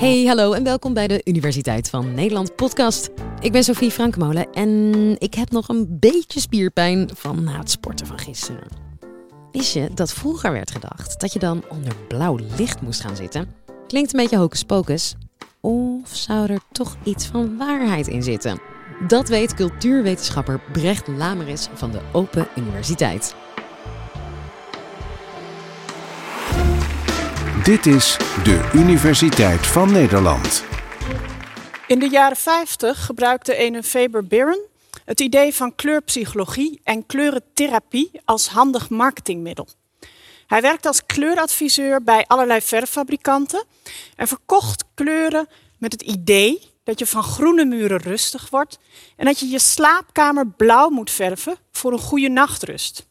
Hey, hallo en welkom bij de Universiteit van Nederland podcast. Ik ben Sophie Frankmolen en ik heb nog een beetje spierpijn van na het sporten van gisteren. Wist je dat vroeger werd gedacht dat je dan onder blauw licht moest gaan zitten? Klinkt een beetje hocus pocus. Of zou er toch iets van waarheid in zitten? Dat weet cultuurwetenschapper Brecht Lameris van de Open Universiteit. Dit is de Universiteit van Nederland. In de jaren 50 gebruikte ene Faber Biren het idee van kleurpsychologie en kleurentherapie als handig marketingmiddel. Hij werkte als kleuradviseur bij allerlei verffabrikanten en verkocht kleuren met het idee dat je van groene muren rustig wordt en dat je je slaapkamer blauw moet verven voor een goede nachtrust.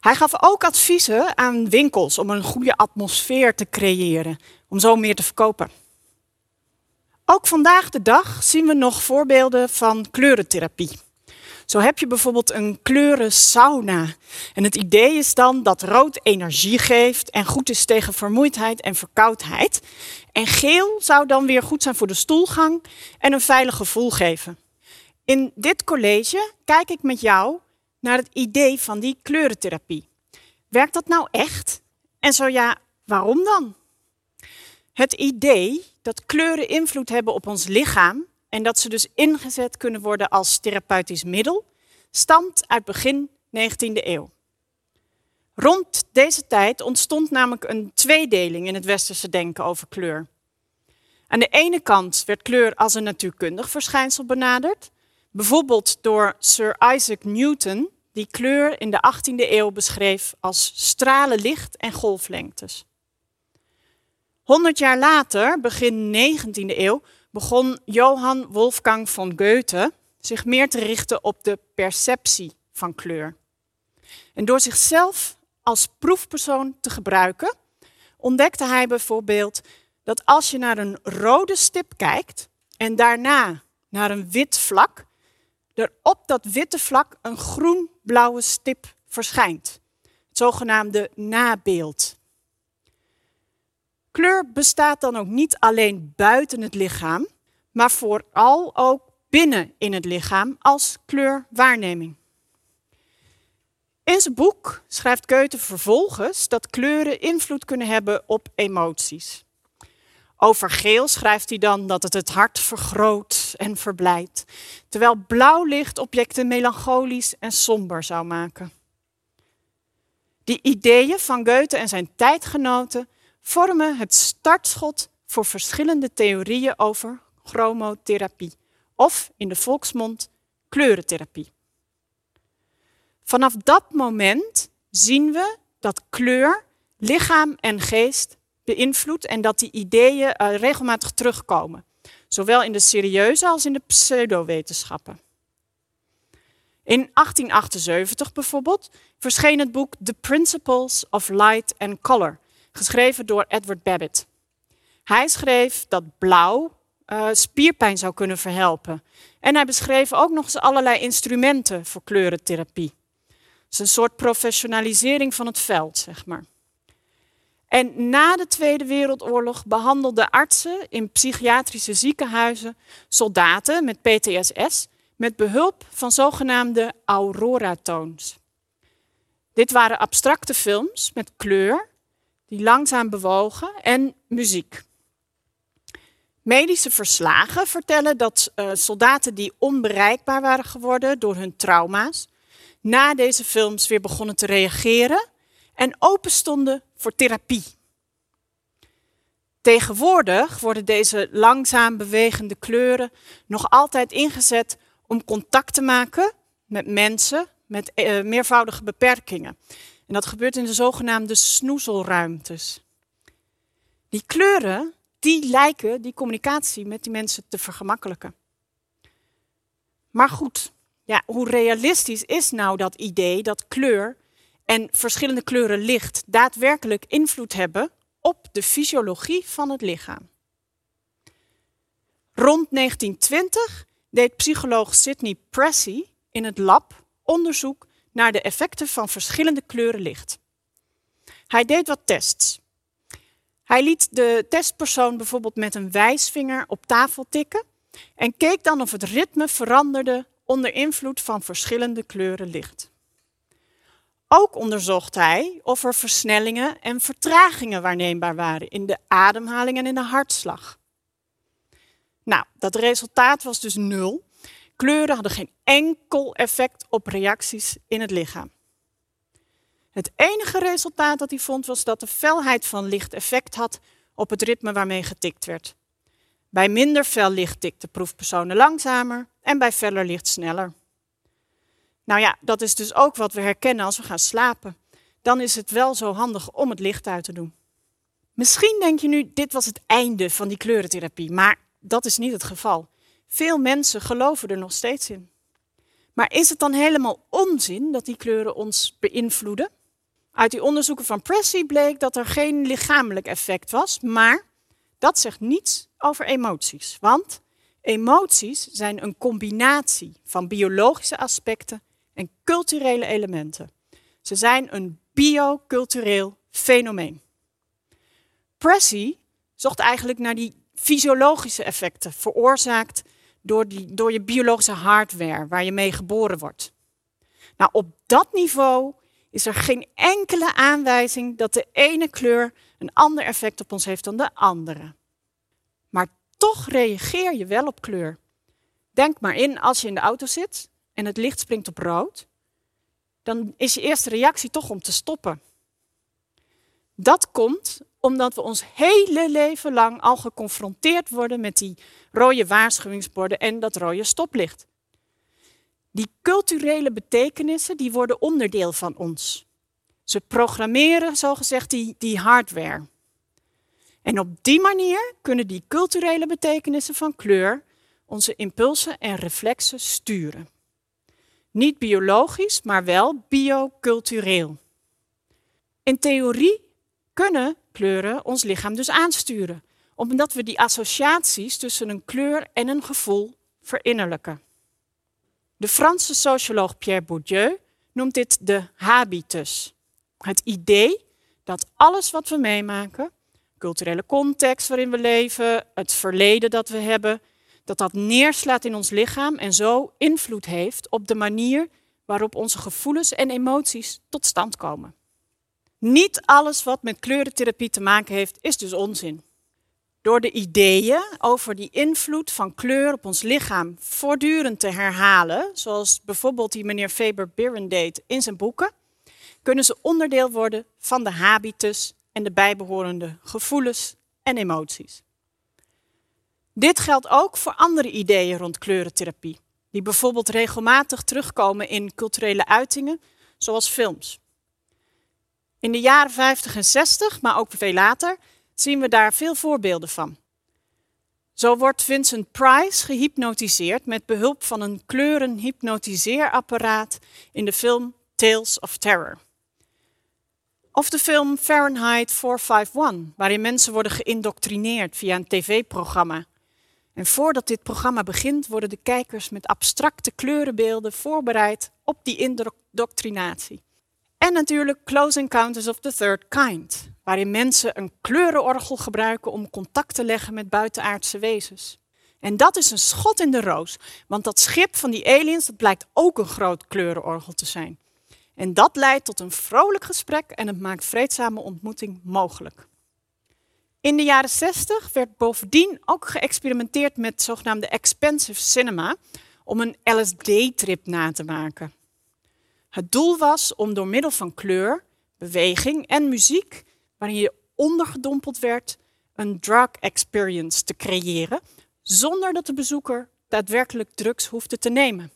Hij gaf ook adviezen aan winkels om een goede atmosfeer te creëren, om zo meer te verkopen. Ook vandaag de dag zien we nog voorbeelden van kleurentherapie. Zo heb je bijvoorbeeld een kleurensauna. En het idee is dan dat rood energie geeft en goed is tegen vermoeidheid en verkoudheid. En geel zou dan weer goed zijn voor de stoelgang en een veilig gevoel geven. In dit college kijk ik met jou naar het idee van die kleurentherapie. Werkt dat nou echt? En zo ja, waarom dan? Het idee dat kleuren invloed hebben op ons lichaam en dat ze dus ingezet kunnen worden als therapeutisch middel, stamt uit begin 19e eeuw. Rond deze tijd ontstond namelijk een tweedeling in het westerse denken over kleur. Aan de ene kant werd kleur als een natuurkundig verschijnsel benaderd, bijvoorbeeld door Sir Isaac Newton, die kleur in de 18e eeuw beschreef als stralen licht en golflengtes. Honderd jaar later, begin 19e eeuw, begon Johann Wolfgang von Goethe zich meer te richten op de perceptie van kleur. En door zichzelf als proefpersoon te gebruiken, ontdekte hij bijvoorbeeld dat als je naar een rode stip kijkt en daarna naar een wit vlak, er op dat witte vlak een groen-blauwe stip verschijnt. Het zogenaamde nabeeld. Kleur bestaat dan ook niet alleen buiten het lichaam, maar vooral ook binnen in het lichaam als kleurwaarneming. In zijn boek schrijft Goethe vervolgens dat kleuren invloed kunnen hebben op emoties. Over geel schrijft hij dan dat het het hart vergroot en verblijdt, terwijl blauw licht objecten melancholisch en somber zou maken. Die ideeën van Goethe en zijn tijdgenoten vormen het startschot voor verschillende theorieën over chromotherapie, of in de volksmond kleurentherapie. Vanaf dat moment zien we dat kleur lichaam en geest beïnvloedt en dat die ideeën uh, regelmatig terugkomen, zowel in de serieuze als in de pseudowetenschappen. In 1878 bijvoorbeeld verscheen het boek The Principles of Light and Color, geschreven door Edward Babbitt. Hij schreef dat blauw uh, spierpijn zou kunnen verhelpen. En hij beschreef ook nog eens allerlei instrumenten voor kleurentherapie. Het is een soort professionalisering van het veld, zeg maar. En na de Tweede Wereldoorlog behandelden artsen in psychiatrische ziekenhuizen soldaten met PTSS met behulp van zogenaamde aurora-toons. Dit waren abstracte films met kleur die langzaam bewogen en muziek. Medische verslagen vertellen dat uh, soldaten die onbereikbaar waren geworden door hun trauma's, na deze films weer begonnen te reageren en open stonden voor therapie. Tegenwoordig worden deze langzaam bewegende kleuren nog altijd ingezet om contact te maken met mensen met uh, meervoudige beperkingen. En dat gebeurt in de zogenaamde snoezelruimtes. Die kleuren die lijken die communicatie met die mensen te vergemakkelijken. Maar goed, ja, hoe realistisch is nou dat idee dat kleur en verschillende kleuren licht daadwerkelijk invloed hebben op de fysiologie van het lichaam? Rond 1920 deed psycholoog Sidney Pressey in het lab onderzoek naar de effecten van verschillende kleuren licht. Hij deed wat tests. Hij liet de testpersoon bijvoorbeeld met een wijsvinger op tafel tikken en keek dan of het ritme veranderde onder invloed van verschillende kleuren licht. Ook onderzocht hij of er versnellingen en vertragingen waarneembaar waren in de ademhaling en in de hartslag. Nou, dat resultaat was dus nul. Kleuren hadden geen enkel effect op reacties in het lichaam. Het enige resultaat dat hij vond was dat de felheid van licht effect had op het ritme waarmee getikt werd. Bij minder fel licht tikten proefpersonen langzamer en bij feller licht sneller. Nou ja, dat is dus ook wat we herkennen als we gaan slapen. Dan is het wel zo handig om het licht uit te doen. Misschien denk je nu, dit was het einde van die kleurentherapie, maar dat is niet het geval. Veel mensen geloven er nog steeds in. Maar is het dan helemaal onzin dat die kleuren ons beïnvloeden? Uit die onderzoeken van Pressy bleek dat er geen lichamelijk effect was, maar dat zegt niets over emoties. Want emoties zijn een combinatie van biologische aspecten en culturele elementen. Ze zijn een biocultureel fenomeen. Pressy zocht eigenlijk naar die fysiologische effecten veroorzaakt door, die, door je biologische hardware waar je mee geboren wordt. Nou, op dat niveau is er geen enkele aanwijzing dat de ene kleur een ander effect op ons heeft dan de andere. Maar toch reageer je wel op kleur. Denk maar in als je in de auto zit en het licht springt op rood, dan is je eerste reactie toch om te stoppen. Dat komt omdat we ons hele leven lang al geconfronteerd worden met die rode waarschuwingsborden en dat rode stoplicht. Die culturele betekenissen die worden onderdeel van ons. Ze programmeren zogezegd die, die hardware. En op die manier kunnen die culturele betekenissen van kleur onze impulsen en reflexen sturen. Niet biologisch, maar wel biocultureel. In theorie kunnen kleuren ons lichaam dus aansturen, omdat we die associaties tussen een kleur en een gevoel verinnerlijken. De Franse socioloog Pierre Bourdieu noemt dit de habitus. Het idee dat alles wat we meemaken, culturele context waarin we leven, het verleden dat we hebben, dat dat neerslaat in ons lichaam en zo invloed heeft op de manier waarop onze gevoelens en emoties tot stand komen. Niet alles wat met kleurentherapie te maken heeft, is dus onzin. Door de ideeën over die invloed van kleur op ons lichaam voortdurend te herhalen, zoals bijvoorbeeld die meneer Faber Biren deed in zijn boeken, kunnen ze onderdeel worden van de habitus en de bijbehorende gevoelens en emoties. Dit geldt ook voor andere ideeën rond kleurentherapie, die bijvoorbeeld regelmatig terugkomen in culturele uitingen, zoals films. In de jaren 50 en 60, maar ook veel later, zien we daar veel voorbeelden van. Zo wordt Vincent Price gehypnotiseerd met behulp van een kleurenhypnotiseerapparaat in de film Tales of Terror. Of de film Fahrenheit 451, waarin mensen worden geïndoctrineerd via een tv-programma. En voordat dit programma begint, worden de kijkers met abstracte kleurenbeelden voorbereid op die indoctrinatie. En natuurlijk Close Encounters of the Third Kind, waarin mensen een kleurenorgel gebruiken om contact te leggen met buitenaardse wezens. En dat is een schot in de roos, want dat schip van die aliens blijkt ook een groot kleurenorgel te zijn. En dat leidt tot een vrolijk gesprek en het maakt vreedzame ontmoeting mogelijk. In de jaren 60 werd bovendien ook geëxperimenteerd met zogenaamde expensive cinema om een LSD-trip na te maken. Het doel was om door middel van kleur, beweging en muziek, waarin je ondergedompeld werd, een drug experience te creëren, zonder dat de bezoeker daadwerkelijk drugs hoefde te nemen.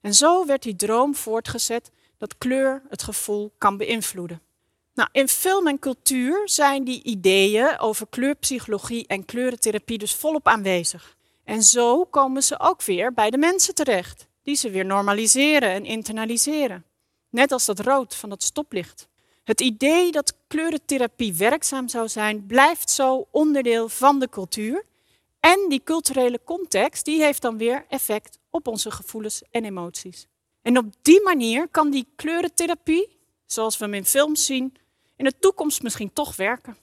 En zo werd die droom voortgezet dat kleur het gevoel kan beïnvloeden. Nou, in film en cultuur zijn die ideeën over kleurpsychologie en kleurentherapie dus volop aanwezig. En zo komen ze ook weer bij de mensen terecht die ze weer normaliseren en internaliseren. Net als dat rood van het stoplicht. Het idee dat kleurentherapie werkzaam zou zijn, blijft zo onderdeel van de cultuur. En die culturele context, die heeft dan weer effect op onze gevoelens en emoties. En op die manier kan die kleurentherapie, zoals we hem in films zien, in de toekomst misschien toch werken.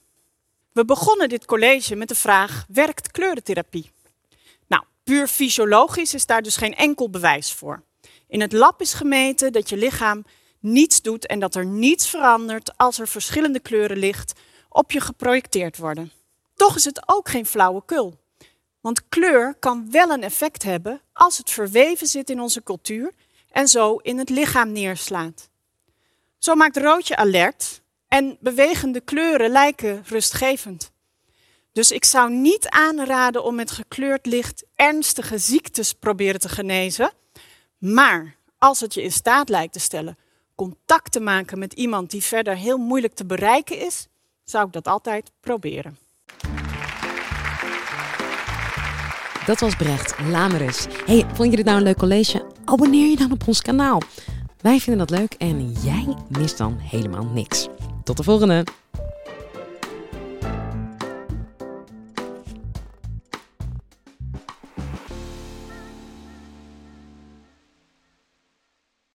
We begonnen dit college met de vraag: werkt kleurentherapie? Nou, puur fysiologisch is daar dus geen enkel bewijs voor. In het lab is gemeten dat je lichaam niets doet en dat er niets verandert als er verschillende kleuren licht op je geprojecteerd worden. Toch is het ook geen flauwekul. Want kleur kan wel een effect hebben als het verweven zit in onze cultuur en zo in het lichaam neerslaat. Zo maakt roodje alert en bewegende kleuren lijken rustgevend. Dus ik zou niet aanraden om met gekleurd licht ernstige ziektes proberen te genezen. Maar als het je in staat lijkt te stellen contact te maken met iemand die verder heel moeilijk te bereiken is, zou ik dat altijd proberen. Dat was Brecht Lamerus. Hey, vond je dit nou een leuk college? Abonneer je dan op ons kanaal. Wij vinden dat leuk en jij mist dan helemaal niks. Tot de volgende!